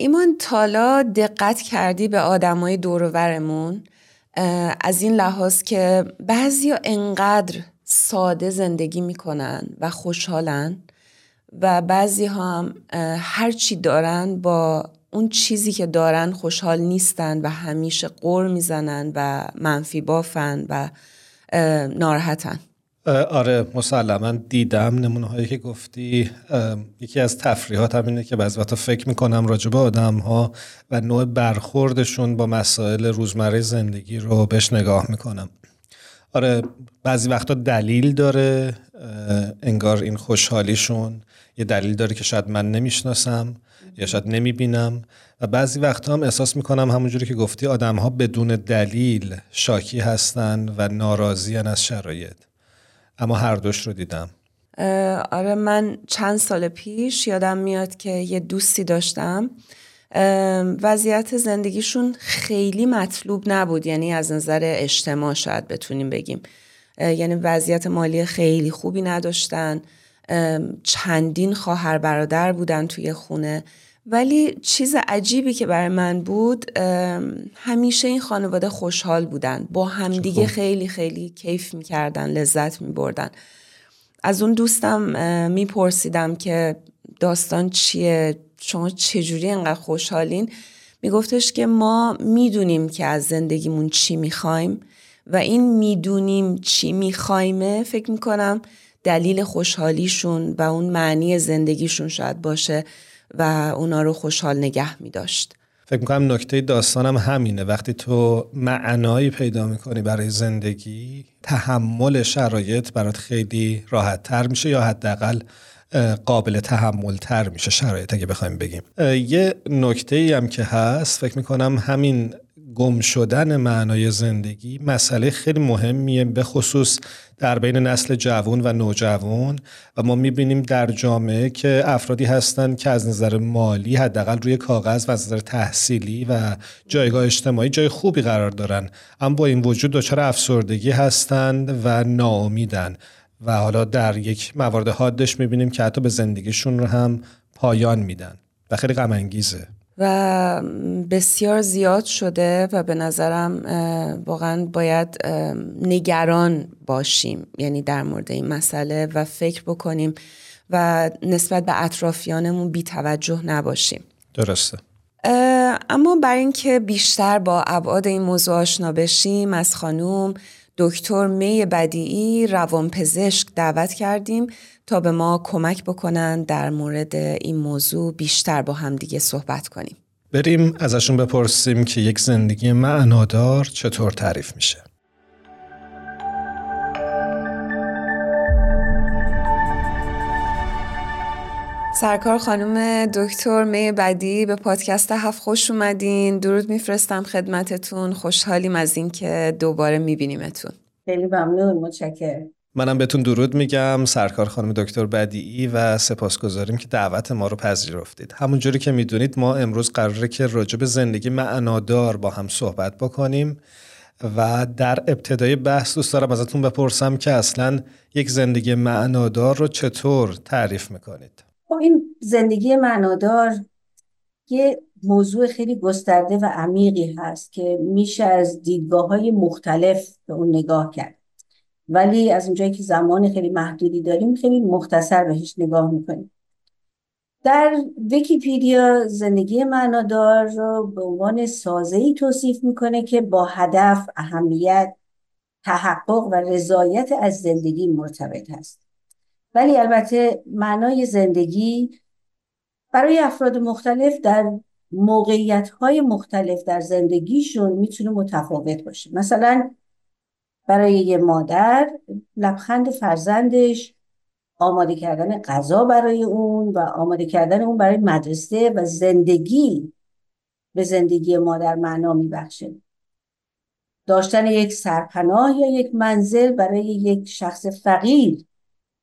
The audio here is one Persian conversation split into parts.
ایمان تالا دقت کردی به آدمای دورورمون؟ از این لحاظ که بعضی انقدر ساده زندگی می‌کنن و خوشحالن و بعضی هم هر چی دارن با اون چیزی که دارن خوشحال نیستن و همیشه قر می‌زنن و منفی بافن و ناراحتن. آره مسلما دیدم نمونه هایی که گفتی. یکی از تفریحات هم اینه که بعضی وقتا فکر می‌کنم راجع به آدم ها و نوع برخوردشون با مسائل روزمره زندگی رو بهش نگاه می‌کنم. آره بعضی وقتا دلیل داره انگار این خوشحالیشون یه دلیل داره که شاید من نمی‌شناسم یا شاید نمی‌بینم. و بعضی وقتا هم احساس می‌کنم همونجوری که گفتی آدم ها بدون دلیل شاکی هستن و ناراضی از شرایط. اما هر دوش رو دیدم. آره من چند سال پیش یادم میاد که یه دوستی داشتم. وضعیت زندگیشون خیلی مطلوب نبود یعنی از نظر اجتماع شاید بتونیم بگیم. یعنی وضعیت مالی خیلی خوبی نداشتن. چندین خواهر برادر بودن توی خونه. ولی چیز عجیبی که برای من بود همیشه این خانواده خوشحال بودن. با همدیگه خیلی خیلی کیف می‌کردن لذت میبردن. از اون دوستم میپرسیدم که داستان چیه؟ شما چجوری انقدر خوشحالین؟ میگفتش که ما می‌دونیم که از زندگیمون چی می‌خوایم و این می‌دونیم چی میخوایمه فکر می‌کنم دلیل خوشحالیشون و اون معنی زندگیشون شاید باشه. و اونا رو خوشحال نگه می داشت. فکر می‌کنم نکته داستانم همینه وقتی تو معنایی پیدا می‌کنی برای زندگی تحمل شرایط برات خیلی راحت تر میشه یا حداقل قابل تحمل تر میشه شرایط اگه بخوایم بگیم یه نکته ای هم که هست فکر می‌کنم همین گم شدن معنای زندگی مسئله خیلی مهمیه به خصوص در بین نسل جوان و نوجوان. و ما می‌بینیم در جامعه که افرادی هستند که از نظر مالی حداقل روی کاغذ و از نظر تحصیلی و جایگاه اجتماعی جای خوبی قرار دارن. اما با این وجود دچار افسردگی هستند و ناامیدن. و حالا در یک موارد حادش می‌بینیم که حتی به زندگیشون رو هم پایان میدن. و خیلی غم انگیزه و بسیار زیاد شده و به نظرم واقعا باید نگران باشیم یعنی در مورد این مسئله و فکر بکنیم و نسبت به اطرافیانمون بی توجه نباشیم. درسته. اما برای اینکه بیشتر با ابعاد این موضوع آشنا بشیم از خانوم دکتر می بدیعی روانپزشک دعوت کردیم تا به ما کمک بکنن در مورد این موضوع بیشتر با هم دیگه صحبت کنیم. بریم ازشون بپرسیم که یک زندگی معنادار چطور تعریف میشه. سرکار خانم دکتر می بدی به پادکست هفت خوش اومدین. درود میفرستم خدمتتون. خوشحالیم از اینکه دوباره میبینیمتون. خیلی ممنون متشکرم. منم بهتون درود میگم. سرکار خانم دکتر بدیعی و سپاسگزاریم که دعوت ما رو پذیرفتید. همونجوری که می‌دونید ما امروز قراره که راجع به زندگی معنادار با هم صحبت بکنیم و در ابتدای بحث دوست دارم ازتون بپرسم که اصلا یک زندگی معنادار رو چطور تعریف می‌کنید؟ خب این زندگی معنادار یه موضوع خیلی گسترده و عمیقی هست که میشه از دیدگاه های مختلف به اون نگاه کرد. ولی از اونجایی که زمان خیلی محدودی داریم خیلی مختصر بهش نگاه می‌کنیم. در ویکیپیدیا زندگی معنادار رو به عنوان سازه ای توصیف می‌کنه که با هدف اهمیت تحقق و رضایت از زندگی مرتبط هست ولی البته معنای زندگی برای افراد مختلف در موقعیت های مختلف در زندگیشون می‌تونه متفاوت باشه. مثلا برای یه مادر لبخند فرزندش آماده کردن غذا برای اون و آماده کردن اون برای مدرسه و زندگی به زندگی مادر معنا میبخشه. داشتن یک سرپناه یا یک منزل برای یک شخص فقیر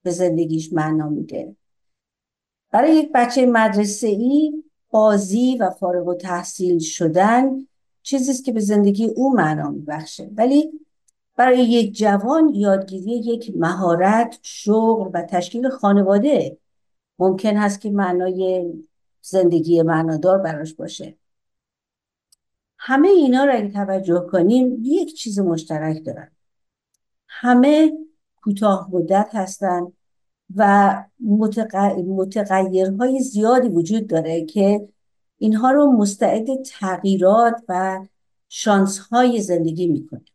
به زندگیش معنا میده. برای یک بچه مدرسه ای بازی و فارغ و تحصیل شدن چیزیست که به زندگی او معنا میبخشه. ولی برای یک جوان یادگیری یک مهارت شغل و تشکیل خانواده ممکن هست که معنای زندگی معنادار براش باشه. همه اینا رو اگه توجه کنیم یک چیز مشترک دارن. همه کوتاه مدت هستن. و متغیرهای زیادی وجود داره که اینها رو مستعد تغییرات و شانسهای زندگی می‌کنه.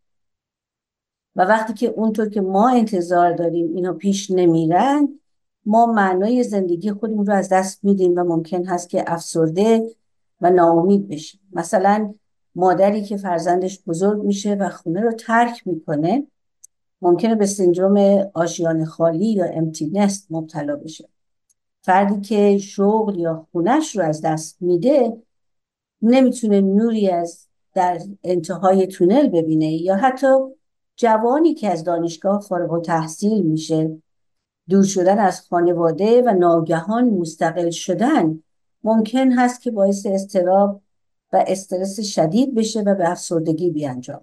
و وقتی که اونطور که ما انتظار داریم اینا پیش نمیرن ما معنای زندگی خودمون رو از دست میدیم و ممکن هست که افسرده و ناامید بشیم. مثلا مادری که فرزندش بزرگ میشه و خونه رو ترک می‌کنه ممکنه به سندروم آشیان خالی یا امتینست مبتلا بشه. فردی که شغل یا خونش رو از دست میده نمی‌تونه نوری از در انتهای تونل ببینه یا حتی جوانی که از دانشگاه فارغ و تحصیل میشه. دور شدن از خانواده و ناگهان مستقل شدن ممکن هست که باعث استراب و استرس شدید بشه و به افسردگی بیانجام.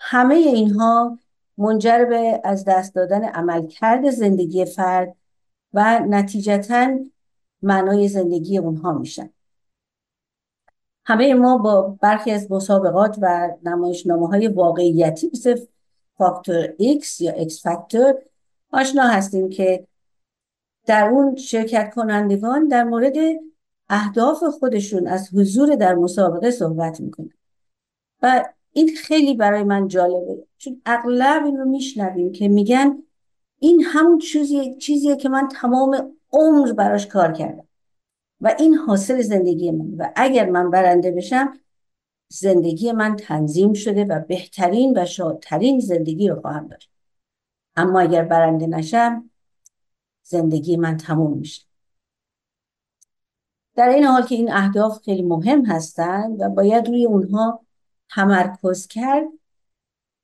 همه اینها منجر به از دست دادن عملکرد زندگی فرد و نتیجتا معنای زندگی اونها میشن. همه ما با برخی از مسابقات و نمایشنامه های واقعیتی مثل فاکتور X یا X فاکتور آشنا هستیم که در اون شرکت کنندگان در مورد اهداف خودشون از حضور در مسابقه صحبت می‌کنن. و این خیلی برای من جالبه. چون اغلب این رو میشنویم که میگن این همون چیزیه, چیزیه که من تمام عمر براش کار کردم. و این حاصل زندگی من. و اگر من برنده بشم زندگی من تنظیم شده و بهترین و شادترین زندگی رو خواهم داشت. اما اگر برنده نشم زندگی من تموم میشه. در این حال که این اهداف خیلی مهم هستند و باید روی اونها تمرکز کرد.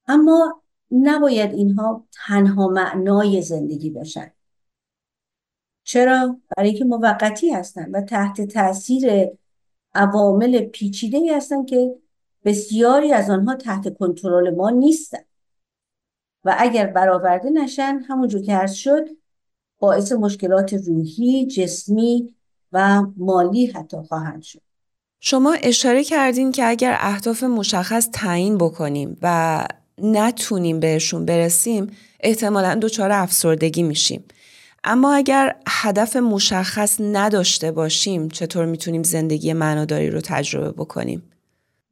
اما نباید اینها تنها معنای زندگی باشند چرا؟ برای اینکه موقتی هستند و تحت تاثیر عوامل پیچیده ای هستند که بسیاری از آنها تحت کنترل ما نیستند و اگر برآورده نشن همونجور که عرض شد باعث مشکلات روحی، جسمی و مالی حتی خواهند شد. شما اشاره کردین که اگر اهداف مشخص تعیین بکنیم و نتونیم بهشون برسیم احتمالا دچار افسردگی میشیم. اما اگر هدف مشخص نداشته باشیم چطور می‌تونیم زندگی معناداری رو تجربه بکنیم؟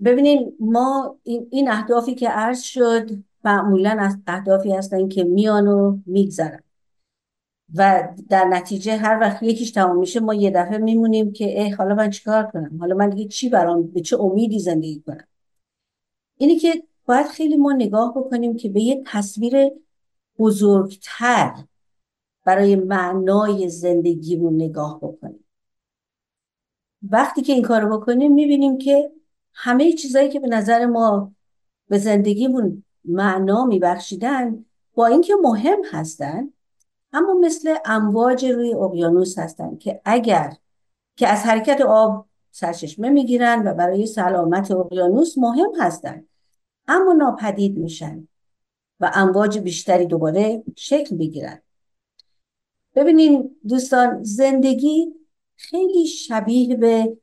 ببینید ما این, این اهدافی که عرض شد معمولا از اهدافی هستن که میان و میگذرن. و در نتیجه هر وقت یکیش تمام میشه ما یه دفعه میمونیم که اه حالا من چیکار کنم؟ حالا من دیگه چی برام به چه امیدی زندگی کنم؟ اینی که باید خیلی ما نگاه بکنیم که به یه تصویر بزرگتر برای معنای زندگیمون نگاه بکنیم. وقتی که این کارو بکنیم می‌بینیم که همه چیزایی که به نظر ما به زندگیمون معنا میبخشیدن با اینکه مهم هستن اما مثل امواج روی اقیانوس هستند که اگر که از حرکت آب سرچشمه می‌گیرن و برای سلامت اقیانوس مهم هستند اما ناپدید میشن و امواج بیشتری دوباره شکل بگیرن ببینین دوستان زندگی خیلی شبیه به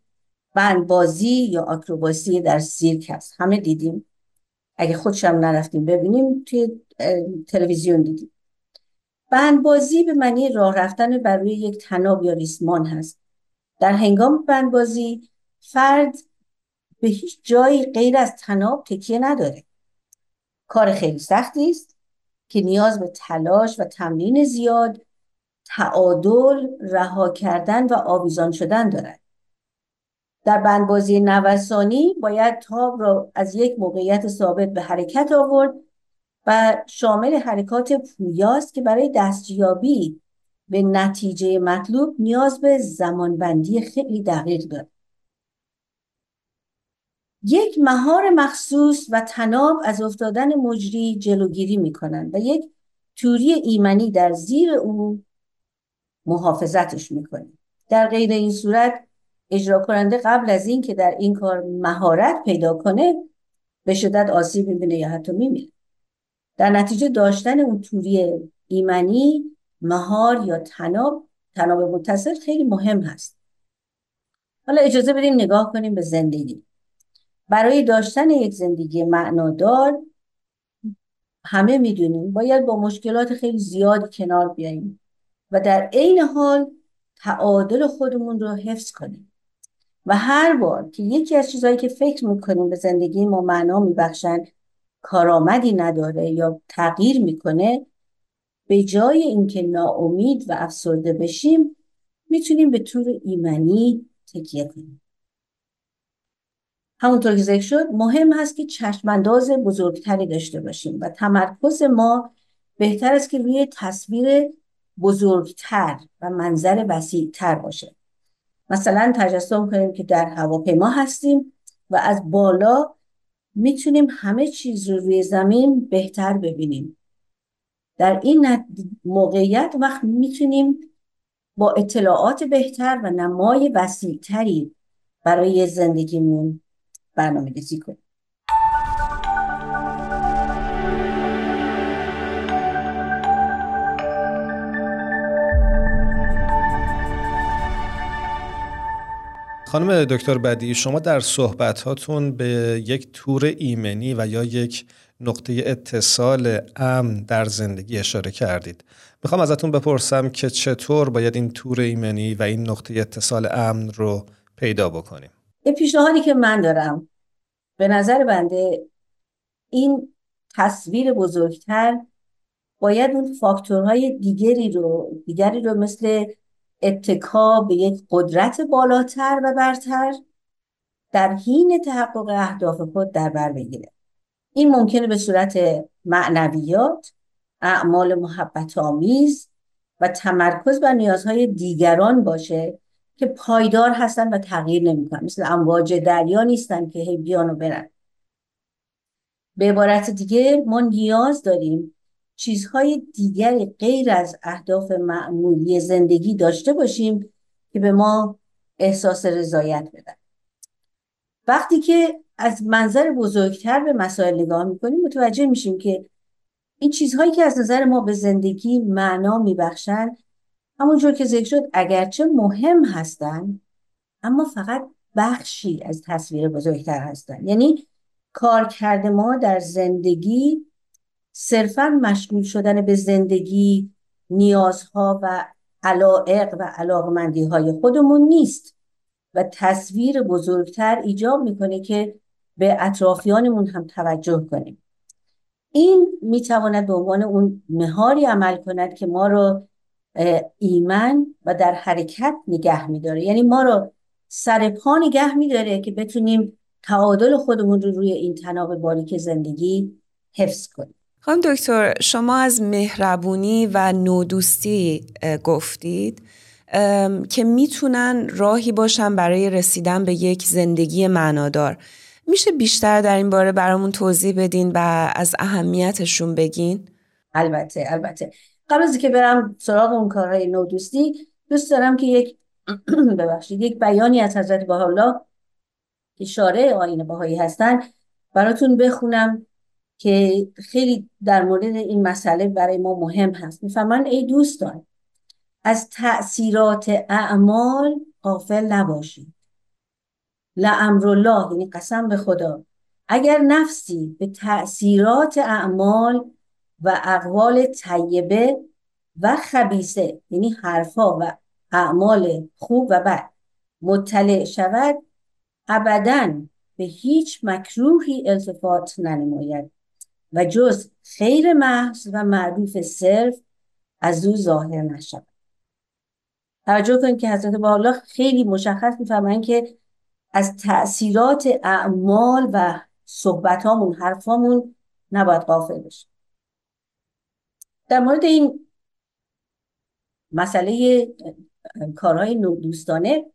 بندبازی یا آکروباسی در سیرک هست. همه دیدیم. اگه خودشم نرفتیم ببینیم توی تلویزیون دیدیم. بندبازی به معنی راه رفتن بر روی یک تناب یا ریسمان هست. در هنگام بندبازی فرد به هیچ جایی غیر از تناب تکیه نداره. کار خیلی سختی است که نیاز به تلاش و تمرین زیاد تعادل رها کردن و آویزان شدن دارد. در بندبازی نوسانی باید تاب را از یک موقعیت ثابت به حرکت آورد و شامل حرکات پویاست که برای دستیابی به نتیجه مطلوب نیاز به زمانبندی خیلی دقیق دارد یک مهار مخصوص و تناب از افتادن مجری جلوگیری می کنند و یک توری ایمنی در زیر او محافظتش می‌کنه. در غیر این صورت اجرا کننده قبل از این که در این کار مهارت پیدا کنه به شدت آسیب می‌بینه یا حتی میمیره. در نتیجه داشتن اون توری ایمنی مهار یا تناب تناب متصل خیلی مهم هست. حالا اجازه بدیم نگاه کنیم به زندگی. برای داشتن یک زندگی معنادار همه می‌دونیم باید با مشکلات خیلی زیادی کنار بیاییم و در عین حال تعادل خودمون رو حفظ کنیم. و هر بار که یکی از چیزهایی که فکر می‌کنیم به زندگی ما معنا میبخشن کارآمدی نداره یا تغییر می‌کنه به جای اینکه ناامید و افسرده بشیم می‌تونیم به طور ایمنی تکیه کنیم. همونطور که ذکر شد مهم هست که چشمانداز بزرگتری داشته باشیم و تمرکز ما بهتر است که روی تصویر بزرگتر و منظر وسیعتر باشه. مثلا تجسم کنیم که در هواپیما هستیم و از بالا می‌تونیم همه چیز رو روی زمین بهتر ببینیم. در این موقعیت وقت می‌تونیم با اطلاعات بهتر و نمای وسیعتری برای زندگیمون برنامه کنیم. خانم دکتر بدی شما در صحبت به یک تور ایمنی و یا یک نقطه اتصال امن در زندگی اشاره کردید. می‌خوام ازتون بپرسم که چطور باید این تور ایمنی و این نقطه اتصال امن رو پیدا بکنیم؟ یه پیشنهادی که من دارم به نظر بنده این تصویر بزرگتر باید اون فاکتورهای دیگری رو دیگری رو مثل اتکا به یک قدرت بالاتر و برتر در حین تحقق اهداف خود در بر بگیره. این ممکنه به صورت معنویات اعمال محبت آمیز و تمرکز بر نیازهای دیگران باشه که پایدار هستن و تغییر نمی‌کنن. مثل امواج دریا نیستن که هی بیان و برن. به عبارت دیگه ما نیاز داریم چیزهای دیگری غیر از اهداف معمولی زندگی داشته باشیم که به ما احساس رضایت بدن. وقتی که از منظر بزرگتر به مسائل نگاه می‌کنیم متوجه میشیم که این چیزهایی که از نظر ما به زندگی معنا میبخشن همونجور که ذکر شد اگرچه مهم هستن اما فقط بخشی از تصویر بزرگتر هستن. یعنی کارکرد ما در زندگی صرفا مشغول شدن به زندگی نیازها و علائق و علاقمندی های خودمون نیست و تصویر بزرگتر ایجاب می‌کنه که به اطرافیانمون هم توجه کنیم. این می‌تواند به عنوان اون مهاری عمل کند که ما رو ایمن و در حرکت نگه میداره. یعنی ما رو سر پا نگه میداره که بتونیم تعادل خودمون رو روی این تناب باریک زندگی حفظ کنیم. خانم دکتر شما از مهربونی و نودوستی گفتید که می‌تونن راهی باشن برای رسیدن به یک زندگی معنادار. میشه بیشتر در این باره برامون توضیح بدین و از اهمیتشون بگین؟ البته البته. قبل از که برم سراغ اون کارهای نودوستی دوست دارم که یک ببخشید یک بیانی از حضرت الله که شارع آین باهایی هستن. براتون بخونم. که خیلی در مورد این مسئله برای ما مهم هست. می‌فهمن ای دوستان از تأثیرات اعمال غافل نباشید. لعمر الله یعنی قسم به خدا. اگر نفسی به تأثیرات اعمال و اقوال طیبه و خبیسه یعنی حرفا و اعمال خوب و بد مطلع شود ابدا به هیچ مکروهی التفات ننماید. و جز خیر محض و معروف صرف از او ظاهر نشود. توجه کنید که حضرت بالا خیلی مشخص میفرمایند که از تاثیرات اعمال و صحبتامون حرفامون نباید غافل بشیم. در مورد این مسئله کارهای دوستانه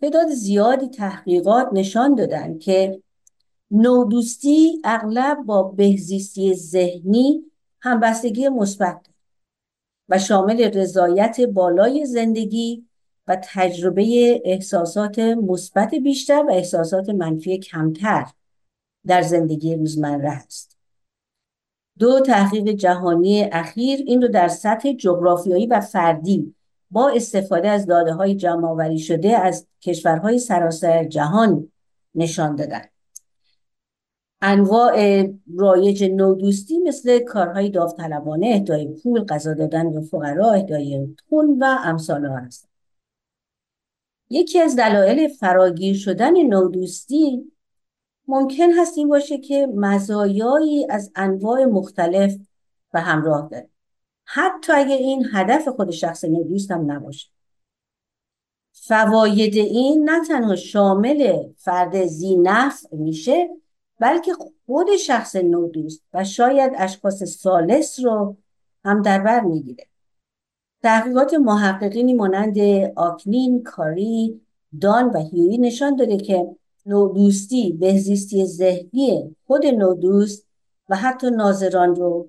تعداد زیادی تحقیقات نشان دادن که نودوستی اغلب با بهزیستی ذهنی همبستگی مثبت و شامل رضایت بالای زندگی و تجربه احساسات مثبت بیشتر و احساسات منفی کمتر در زندگی روزمره است. دو تحقیق جهانی اخیر این رو در سطح جغرافیایی و فردی با استفاده از داده های جمع شده از کشورهای سراسر جهان نشان دادن انواع رایج نودوستی مثل کارهای داوطلبانه اهدای پول غذا دادن به فقرا اهدای خون و امثال هست یکی از دلایل فراگیر شدن نودوستی ممکن هست این باشه که مزایایی از انواع مختلف به همراه داره. حتی اگر این هدف خود شخص نودوست هم نباشه. فواید این نه تنها شامل فرد زی نفع میشه بلکه خود شخص نودوست و شاید اشخاص سالس رو هم در بر می‌گیره. تحقیقات محققینی مانند آکنین، کاری، دان و هیوی نشان داده که نودوستی بهزیستی ذهنی خود نودوست و حتی ناظران رو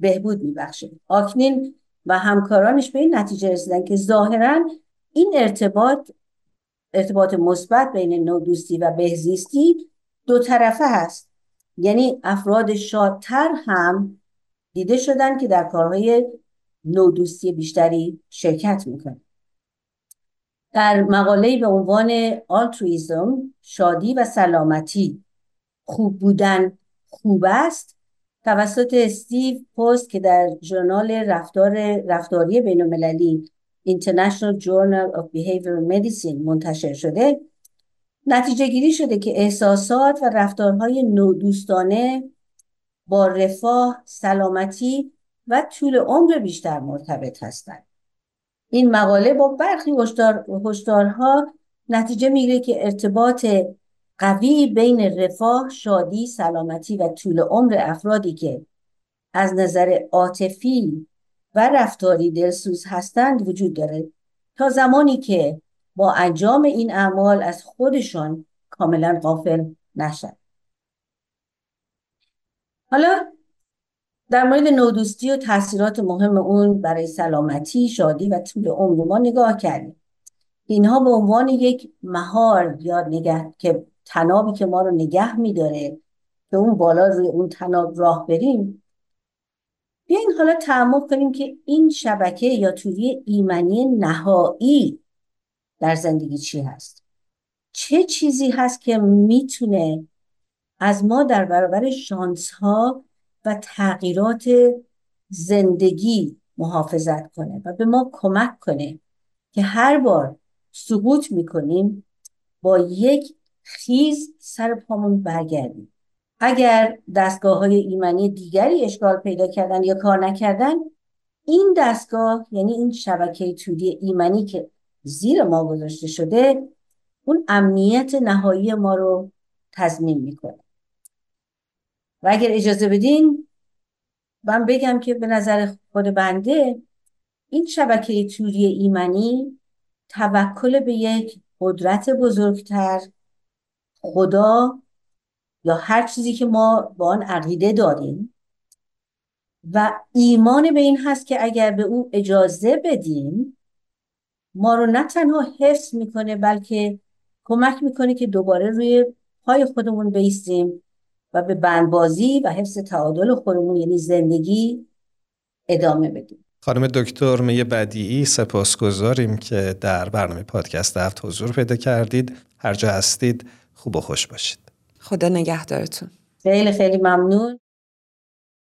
بهبود میبخشه. آکنین و همکارانش به این نتیجه رسیدن که ظاهرا این ارتباط ارتباط مثبت بین نودوستی و بهزیستی دو طرفه هست. یعنی افراد شادتر هم دیده شدن که در کارهای نودوستی بیشتری شرکت می‌کنن. در مقاله به عنوان آلترویزم شادی و سلامتی خوب بودن خوب است. توسط استیو پست که در ژورنال رفتار رفتاری بین المللی International Journal of Behavioral Medicine منتشر شده نتیجه گیری شده که احساسات و رفتارهای نودوستانه با رفاه، سلامتی و طول عمر بیشتر مرتبط هستند. این مقاله با برخی هشدارها نتیجه می‌گیره که ارتباط قوی بین رفاه، شادی، سلامتی و طول عمر افرادی که از نظر عاطفی و رفتاری دلسوز هستند وجود داره تا زمانی که با انجام این اعمال از خودشان کاملا غافل نشد حالا در مورد نودوستی و تاثیرات مهم اون برای سلامتی، شادی و طول عمر ما نگاه کردیم. اینها به عنوان یک مهار یا نگه که تنابی که ما رو نگه میداره که اون بالا روی اون تناب راه بریم بیاین حالا تعمق کنیم که این شبکه یا توی ایمنی نهایی در زندگی چی هست. چه چیزی هست که می‌تونه از ما در برابر شانس ها و تغییرات زندگی محافظت کنه و به ما کمک کنه که هر بار سقوط می‌کنیم با یک خیز سر پامون برگردیم. اگر دستگاه های ایمنی دیگری اشکال پیدا کردن یا کار نکردن این دستگاه یعنی این شبکه تودی ایمنی که زیر ما گذاشته شده اون امنیت نهایی ما رو تضمین می‌کنه. و اگر اجازه بدین من بگم که به نظر خود بنده این شبکه توری ایمنی توکل به یک قدرت بزرگتر خدا یا هر چیزی که ما با آن عقیده داریم و ایمان به این هست که اگر به او اجازه بدیم ما رو نه تنها حفظ می‌کنه بلکه کمک می‌کنه که دوباره روی پای خودمون بیستیم و به بندبازی و حفظ تعادل خودمون یعنی زندگی ادامه بدیم. خانم دکتر می بدیعی سپاسگزاریم که در برنامه پادکست هفت حضور پیدا کردید. هر جا هستید خوب و خوش باشید. خدا نگهدارتون. خیلی خیلی ممنون.